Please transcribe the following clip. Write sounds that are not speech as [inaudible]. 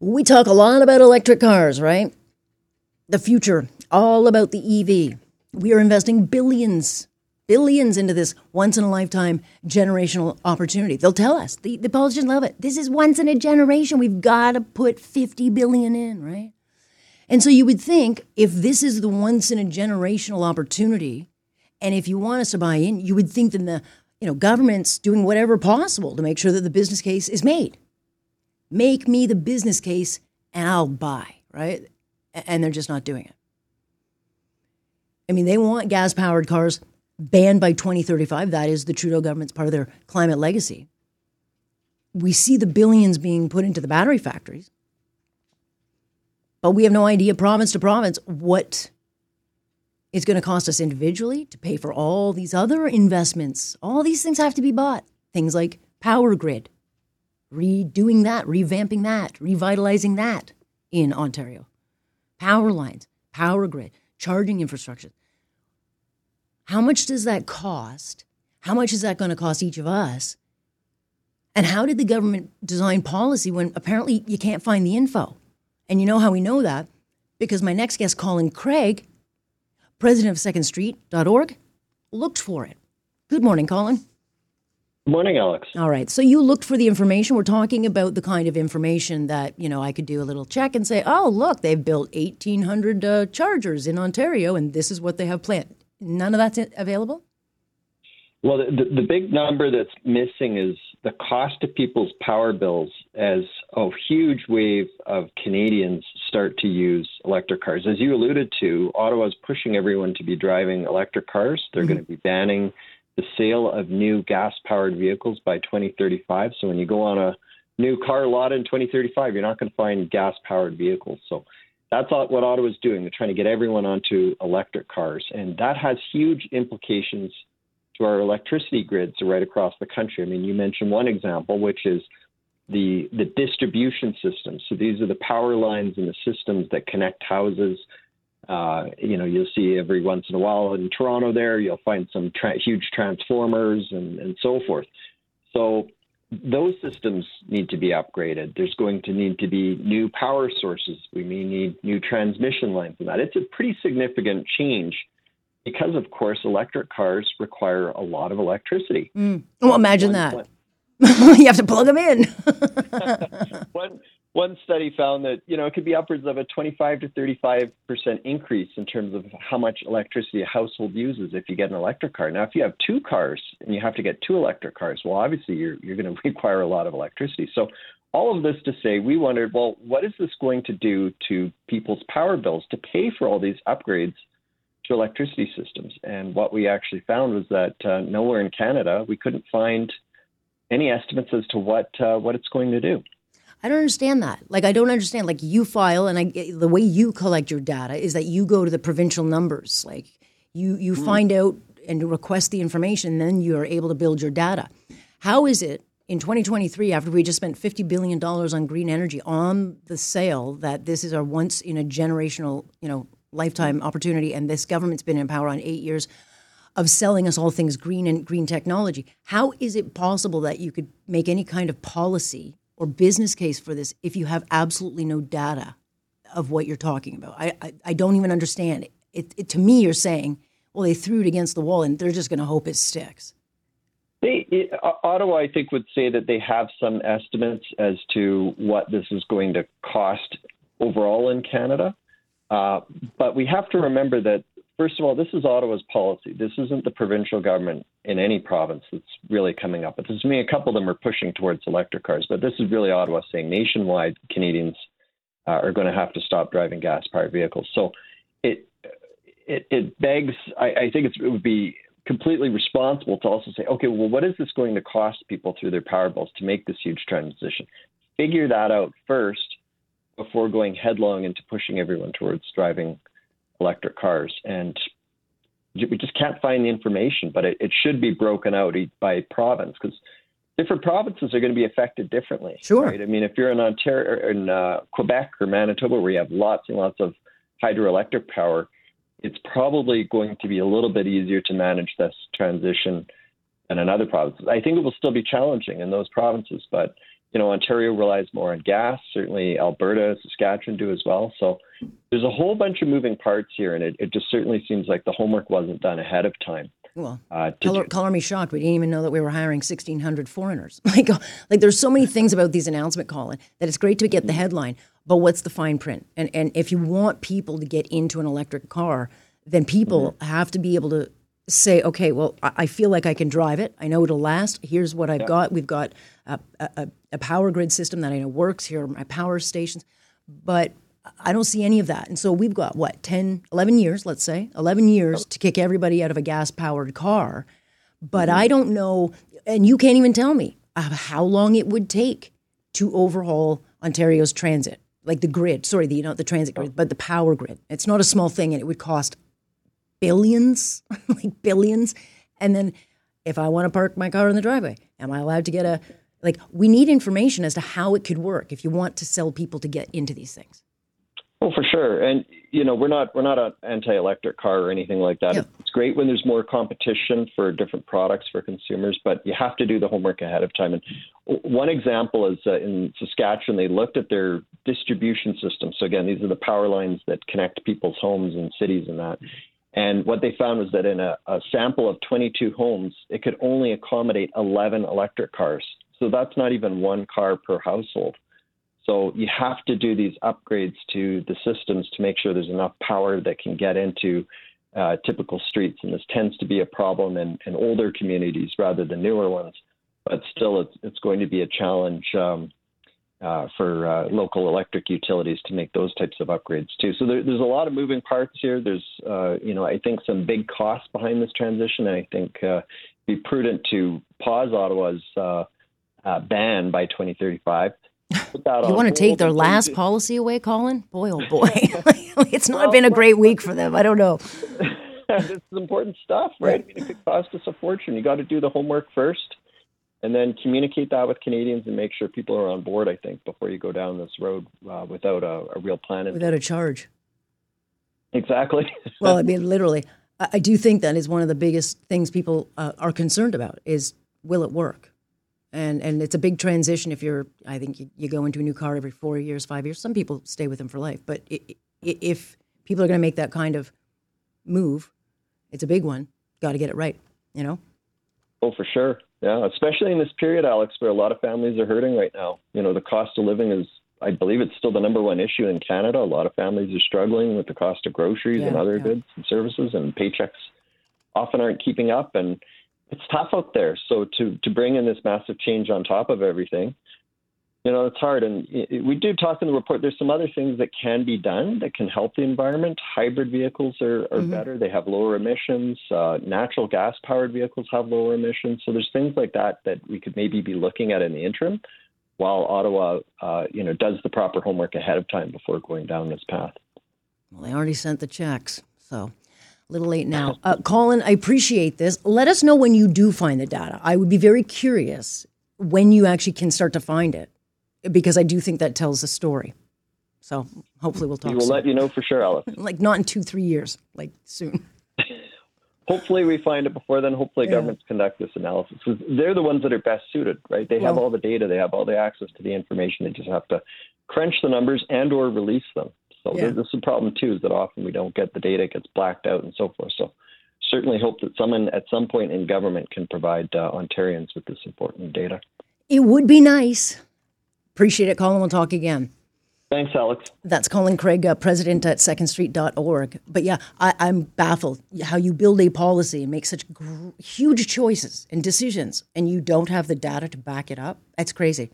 We talk a lot about electric cars, right? The future, all about the EV. We are investing billions, billions into this once in a lifetime generational opportunity. They'll tell us, the, the politicians love it. This is once in a generation. We've got to put 50 billion in, right? And so you would think if this is the once in a generational opportunity, and if you want us to buy in, you would think that the you know government's doing whatever possible to make sure that the business case is made make me the business case and I'll buy, right? And they're just not doing it. I mean, they want gas powered cars banned by 2035. That is the Trudeau government's part of their climate legacy. We see the billions being put into the battery factories, but we have no idea, province to province, what it's going to cost us individually to pay for all these other investments. All these things have to be bought. Things like power grid, redoing that, revamping that, revitalizing that in Ontario. Power lines, power grid, charging infrastructure. How much does that cost? How much is that going to cost each of us? And how did the government design policy when apparently you can't find the info? And you know how we know that? Because my next guest, Colin Craig, president of secondstreet.org, looked for it. Good morning, Colin. Morning, Alex. All right. So you looked for the information. We're talking about the kind of information that, you know, I could do a little check and say, oh, look, they've built 1,800 uh, chargers in Ontario and this is what they have planned. None of that's available? Well, the, the big number that's missing is the cost of people's power bills as a huge wave of Canadians start to use electric cars. As you alluded to, Ottawa is pushing everyone to be driving electric cars. They're mm-hmm. going to be banning the sale of new gas powered vehicles by 2035. So when you go on a new car lot in 2035, you're not going to find gas powered vehicles. So that's what Ottawa is doing. They're trying to get everyone onto electric cars. And that has huge implications to our electricity grids right across the country. I mean, you mentioned one example, which is the the distribution systems. So these are the power lines and the systems that connect houses uh, you know, you'll see every once in a while in Toronto there, you'll find some tra- huge transformers and, and so forth. So those systems need to be upgraded. There's going to need to be new power sources. We may need new transmission lines and that. It's a pretty significant change because, of course, electric cars require a lot of electricity. Mm. Well, imagine that. [laughs] you have to plug them in. [laughs] [laughs] one, one study found that you know it could be upwards of a 25 to 35 percent increase in terms of how much electricity a household uses if you get an electric car. Now, if you have two cars and you have to get two electric cars, well, obviously you're you're going [laughs] to require a lot of electricity. So, all of this to say, we wondered, well, what is this going to do to people's power bills to pay for all these upgrades to electricity systems? And what we actually found was that uh, nowhere in Canada we couldn't find any estimates as to what uh, what it's going to do. I don't understand that. Like, I don't understand. Like, you file, and I, the way you collect your data is that you go to the provincial numbers. Like, you you mm. find out and request the information, and then you are able to build your data. How is it in 2023, after we just spent $50 billion on green energy on the sale, that this is our once in a generational, you know, lifetime opportunity, and this government's been in power on eight years of selling us all things green and green technology. How is it possible that you could make any kind of policy or business case for this if you have absolutely no data of what you're talking about. I, I, I don't even understand. It, it, it, to me, you're saying, well, they threw it against the wall and they're just going to hope it sticks. They, it, Ottawa, I think, would say that they have some estimates as to what this is going to cost overall in Canada. Uh, but we have to remember that First of all, this is Ottawa's policy. This isn't the provincial government in any province that's really coming up this. I mean, a couple of them are pushing towards electric cars, but this is really Ottawa saying nationwide Canadians uh, are going to have to stop driving gas-powered vehicles. So it it, it begs. I, I think it would be completely responsible to also say, okay, well, what is this going to cost people through their power bills to make this huge transition? Figure that out first before going headlong into pushing everyone towards driving electric cars. And we just can't find the information, but it, it should be broken out by province because different provinces are going to be affected differently. Sure. Right? I mean, if you're in Ontario, in uh, Quebec or Manitoba, where you have lots and lots of hydroelectric power, it's probably going to be a little bit easier to manage this transition than in other provinces. I think it will still be challenging in those provinces, but you know, Ontario relies more on gas. Certainly, Alberta, Saskatchewan do as well. So there's a whole bunch of moving parts here, and it, it just certainly seems like the homework wasn't done ahead of time. Well, uh, color, color, me shocked. We didn't even know that we were hiring 1,600 foreigners. [laughs] Like, like there's so many things about these announcement, Colin, that it's great to get the headline, but what's the fine print? And and if you want people to get into an electric car, then people mm-hmm. have to be able to say, okay, well, I feel like I can drive it. I know it'll last. Here's what I've got. We've got a, a, a, power grid system that I know works. Here are my power stations. But I don't see any of that. And so we've got, what, 10, 11 years, let's say, 11 years to kick everybody out of a gas powered car. But mm-hmm. I don't know, and you can't even tell me how long it would take to overhaul Ontario's transit, like the grid. Sorry, the, you know, the transit grid, but the power grid. It's not a small thing, and it would cost billions, [laughs] like billions. And then if I want to park my car in the driveway, am I allowed to get a like we need information as to how it could work if you want to sell people to get into these things. Oh, for sure. And you know, we're not we're not an anti-electric car or anything like that. Yeah. It's great when there's more competition for different products for consumers, but you have to do the homework ahead of time. And one example is uh, in Saskatchewan, they looked at their distribution system. So again, these are the power lines that connect people's homes and cities and that. And what they found was that in a, a sample of 22 homes, it could only accommodate 11 electric cars. So that's not even one car per household. So you have to do these upgrades to the systems to make sure there's enough power that can get into uh, typical streets. And this tends to be a problem in, in, older communities rather than newer ones. But still, it's, it's going to be a challenge um, uh, for uh, local electric utilities to make those types of upgrades too. So there, there's a lot of moving parts here. There's, uh, you know, I think some big costs behind this transition. And I think uh, be prudent to pause Ottawa's uh, ban by 2035. [laughs] you want to take their last policy away, Colin? Boy, oh boy, [laughs] [laughs] it's not well, been a great week for them. I don't know. this is important stuff, right? I mean, it could cost us a fortune. You got to do the homework first and then communicate that with Canadians and make sure people are on board. I think before you go down this road uh, without a, a, real plan, without a charge. Exactly. well, I mean, literally, I, I, do think that is one of the biggest things people uh, are concerned about: is will it work? And and it's a big transition. If you're, I think you, you go into a new car every four years, five years. Some people stay with them for life, but it, it, if people are going to make that kind of move, it's a big one. Got to get it right. You know. Oh, for sure. Yeah, especially in this period, Alex, where a lot of families are hurting right now. You know, the cost of living is, I believe, it's still the number one issue in Canada. A lot of families are struggling with the cost of groceries yeah, and other yeah. goods and services, and paychecks often aren't keeping up, and it's tough out there. So to to bring in this massive change on top of everything, you know, it's hard. And we do talk in the report. There's some other things that can be done that can help the environment. Hybrid vehicles are, are mm-hmm. better. They have lower emissions. Uh, natural gas powered vehicles have lower emissions. So there's things like that that we could maybe be looking at in the interim, while Ottawa, uh, you know, does the proper homework ahead of time before going down this path. Well, they already sent the checks, so a little late now. Uh, Colin, I appreciate this. Let us know when you do find the data. I would be very curious when you actually can start to find it because I do think that tells a story. So hopefully we'll talk. We will soon. let you know for sure, Alex. [laughs] like not in two, three years, like soon. [laughs] [laughs] hopefully we find it before then. Hopefully yeah. governments conduct this analysis. They're the ones that are best suited, right? They well, have all the data, they have all the access to the information. They just have to crunch the numbers and or release them. So yeah. this is the problem too, is that often we don't get the data, it gets blacked out and so forth. So certainly hope that someone at some point in government can provide uh, Ontarians with this important data. It would be nice. Appreciate it, Colin. We'll talk again. Thanks, Alex. That's Colin Craig, uh, president at secondstreet.org. But yeah, I, am baffled how you build a policy and make such gr- huge choices and decisions, and you don't have the data to back it up. That's crazy.